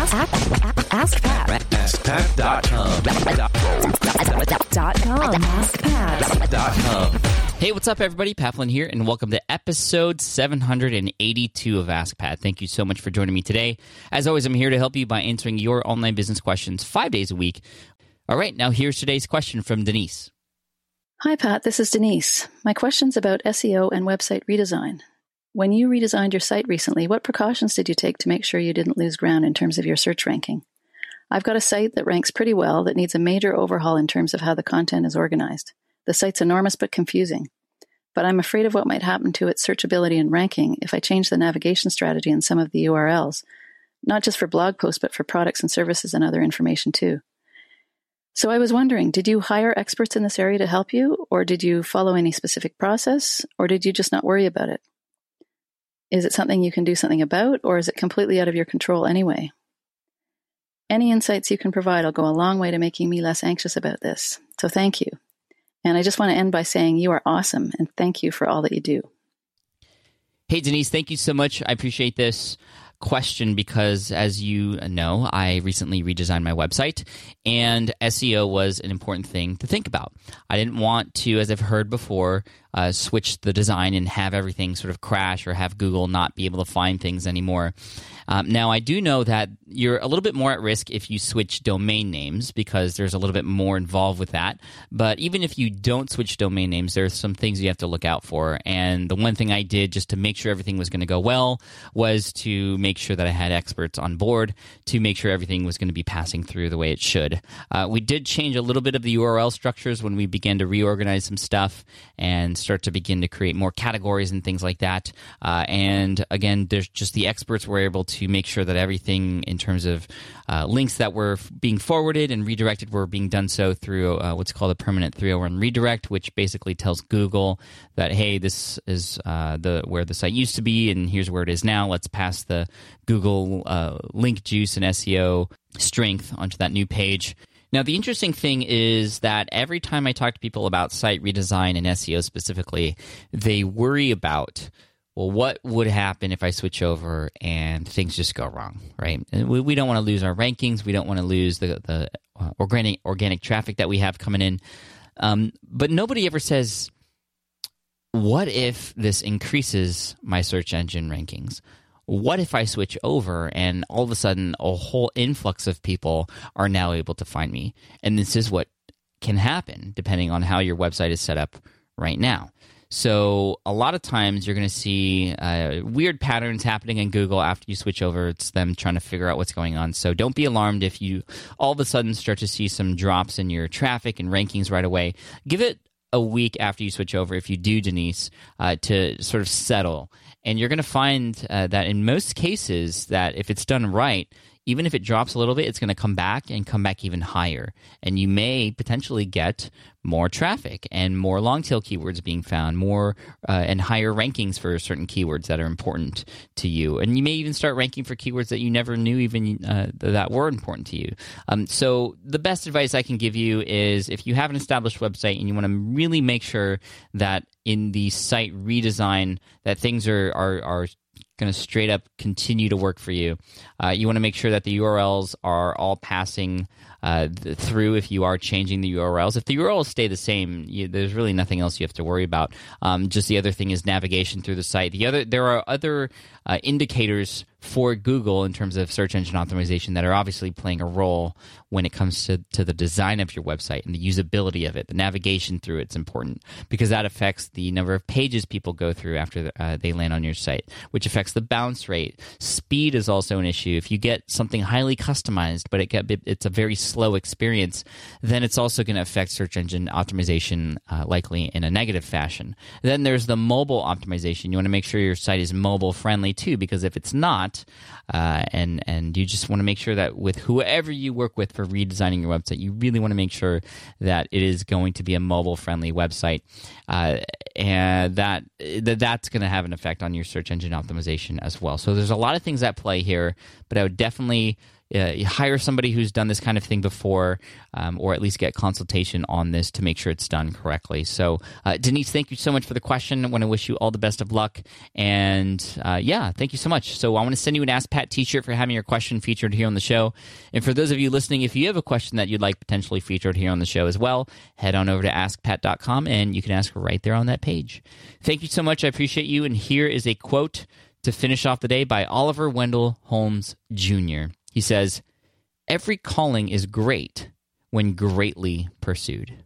Ask, ask, ask Pat. AskPat.com. Dot com. AskPat. Hey, what's up, everybody? Pat Flynn here, and welcome to episode 782 of Ask Pat. Thank you so much for joining me today. As always, I'm here to help you by answering your online business questions five days a week. All right, now here's today's question from Denise. Hi, Pat. This is Denise. My question's about SEO and website redesign. When you redesigned your site recently, what precautions did you take to make sure you didn't lose ground in terms of your search ranking? I've got a site that ranks pretty well that needs a major overhaul in terms of how the content is organized. The site's enormous but confusing. But I'm afraid of what might happen to its searchability and ranking if I change the navigation strategy in some of the URLs, not just for blog posts, but for products and services and other information too. So I was wondering, did you hire experts in this area to help you, or did you follow any specific process, or did you just not worry about it? Is it something you can do something about, or is it completely out of your control anyway? Any insights you can provide will go a long way to making me less anxious about this. So thank you. And I just want to end by saying you are awesome and thank you for all that you do. Hey, Denise, thank you so much. I appreciate this question because, as you know, I recently redesigned my website, and SEO was an important thing to think about. I didn't want to, as I've heard before, uh, switch the design and have everything sort of crash or have Google not be able to find things anymore. Um, now, I do know that you're a little bit more at risk if you switch domain names because there's a little bit more involved with that. But even if you don't switch domain names, there's some things you have to look out for. And the one thing I did just to make sure everything was going to go well was to make sure that I had experts on board to make sure everything was going to be passing through the way it should. Uh, we did change a little bit of the URL structures when we began to reorganize some stuff and start to begin to create more categories and things like that. Uh, and again, there's just the experts were able to make sure that everything in terms of uh, links that were f- being forwarded and redirected were being done so through uh, what's called a permanent 301 redirect, which basically tells Google that hey, this is uh, the where the site used to be, and here's where it is now. Let's pass the Google uh, link juice and SEO strength onto that new page. Now, the interesting thing is that every time I talk to people about site redesign and SEO specifically, they worry about, well, what would happen if I switch over and things just go wrong, right? And we, we don't want to lose our rankings. We don't want to lose the, the uh, organic, organic traffic that we have coming in. Um, but nobody ever says, what if this increases my search engine rankings? what if I switch over and all of a sudden a whole influx of people are now able to find me? And this is what can happen depending on how your website is set up right now. So a lot of times you're going to see uh, weird patterns happening in Google after you switch over. It's them trying to figure out what's going on. So don't be alarmed if you all of a sudden start to see some drops in your traffic and rankings right away. Give it a week after you switch over, if you do, Denise, uh, to sort of settle. And you're going to find uh, that in most cases, that if it's done right, even if it drops a little bit, it's going to come back and come back even higher. And you may potentially get more traffic and more long tail keywords being found, more uh, and higher rankings for certain keywords that are important to you. And you may even start ranking for keywords that you never knew even uh, that were important to you. Um, so, the best advice I can give you is if you have an established website and you want to really make sure that in the site redesign that things are are, are going to straight up continue to work for you. Uh, you want to make sure that the URLs are all passing uh, through if you are changing the URLs. If the URLs stay the same, you, there's really nothing else you have to worry about. Um, just the other thing is navigation through the site. The other there are other uh, indicators for Google in terms of search engine optimization that are obviously playing a role when it comes to, to the design of your website and the usability of it. The navigation through it's important because that affects the number of pages people go through after uh, they land on your site, which affects the bounce rate. Speed is also an issue. If you get something highly customized, but it it's a very slow experience, then it's also going to affect search engine optimization uh, likely in a negative fashion. Then there's the mobile optimization. You want to make sure your site is mobile friendly too, because if it's not, uh, and and you just want to make sure that with whoever you work with for redesigning your website, you really want to make sure that it is going to be a mobile friendly website, uh, and that, that that's going to have an effect on your search engine optimization as well. So there's a lot of things at play here, but I would definitely uh, hire somebody who's done this kind of thing before, um, or at least get consultation on this to make sure it's done correctly. So, uh, Denise, thank you so much for the question. I want to wish you all the best of luck. And uh, yeah, thank you so much. So, I want to send you an Ask Pat t shirt for having your question featured here on the show. And for those of you listening, if you have a question that you'd like potentially featured here on the show as well, head on over to askpat.com and you can ask right there on that page. Thank you so much. I appreciate you. And here is a quote to finish off the day by Oliver Wendell Holmes Jr. He says, Every calling is great when greatly pursued.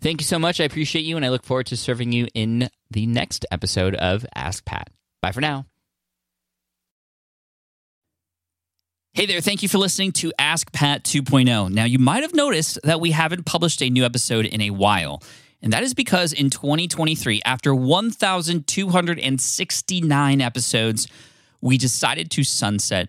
Thank you so much. I appreciate you, and I look forward to serving you in the next episode of Ask Pat. Bye for now. Hey there, thank you for listening to Ask Pat 2.0. Now, you might have noticed that we haven't published a new episode in a while. And that is because in 2023, after 1,269 episodes, we decided to sunset